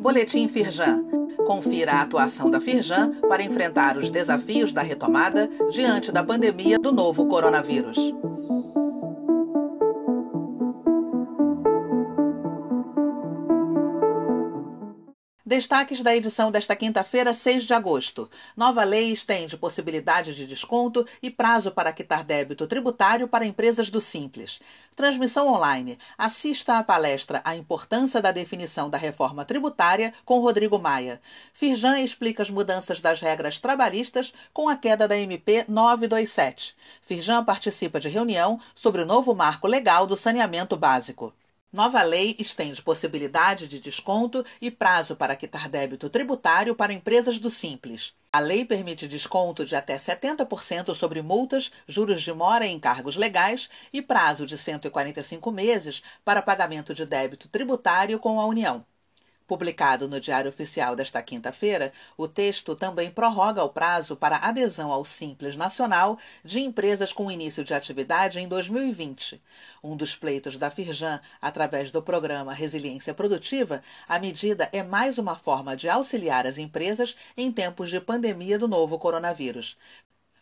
Boletim Firjan. Confira a atuação da Firjan para enfrentar os desafios da retomada diante da pandemia do novo coronavírus. Destaques da edição desta quinta-feira, 6 de agosto. Nova lei estende possibilidade de desconto e prazo para quitar débito tributário para empresas do Simples. Transmissão online. Assista à palestra A Importância da Definição da Reforma Tributária com Rodrigo Maia. Firjan explica as mudanças das regras trabalhistas com a queda da MP 927. Firjan participa de reunião sobre o novo marco legal do saneamento básico. Nova lei estende possibilidade de desconto e prazo para quitar débito tributário para empresas do Simples. A lei permite desconto de até 70% sobre multas, juros de mora e encargos legais e prazo de 145 meses para pagamento de débito tributário com a União. Publicado no Diário Oficial desta quinta-feira, o texto também prorroga o prazo para adesão ao Simples Nacional de empresas com início de atividade em 2020. Um dos pleitos da Firjan, através do programa Resiliência Produtiva, a medida é mais uma forma de auxiliar as empresas em tempos de pandemia do novo coronavírus.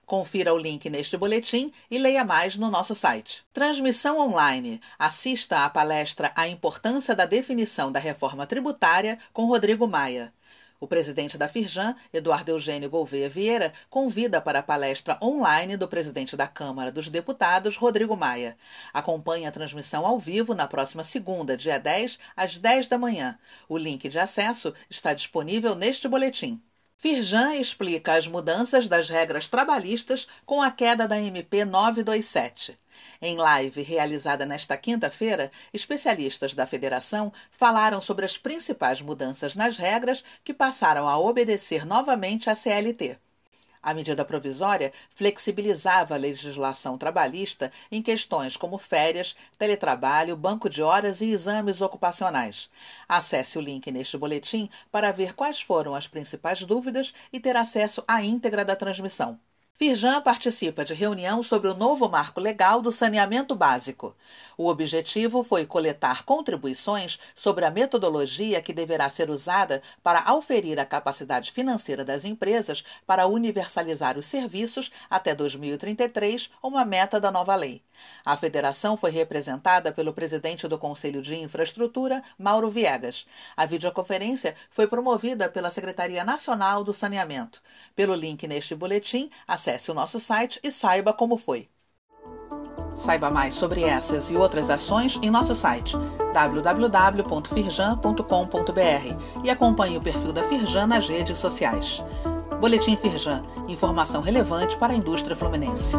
Confira o link neste boletim e leia mais no nosso site. Transmissão online. Assista à palestra A Importância da Definição da Reforma Tributária com Rodrigo Maia. O presidente da Firjan, Eduardo Eugênio Gouveia Vieira, convida para a palestra online do presidente da Câmara dos Deputados, Rodrigo Maia. Acompanhe a transmissão ao vivo na próxima segunda, dia 10, às 10 da manhã. O link de acesso está disponível neste boletim. Firjan explica as mudanças das regras trabalhistas com a queda da MP 927. Em live realizada nesta quinta-feira, especialistas da federação falaram sobre as principais mudanças nas regras que passaram a obedecer novamente à CLT. A medida provisória flexibilizava a legislação trabalhista em questões como férias, teletrabalho, banco de horas e exames ocupacionais. Acesse o link neste boletim para ver quais foram as principais dúvidas e ter acesso à íntegra da transmissão. Firjan participa de reunião sobre o novo marco legal do saneamento básico. O objetivo foi coletar contribuições sobre a metodologia que deverá ser usada para auferir a capacidade financeira das empresas para universalizar os serviços até 2033, uma meta da nova lei. A federação foi representada pelo presidente do Conselho de Infraestrutura, Mauro Viegas. A videoconferência foi promovida pela Secretaria Nacional do Saneamento. Pelo link neste boletim, acesse o nosso site e saiba como foi. Saiba mais sobre essas e outras ações em nosso site www.firjan.com.br e acompanhe o perfil da Firjan nas redes sociais. Boletim Firjan, informação relevante para a indústria fluminense.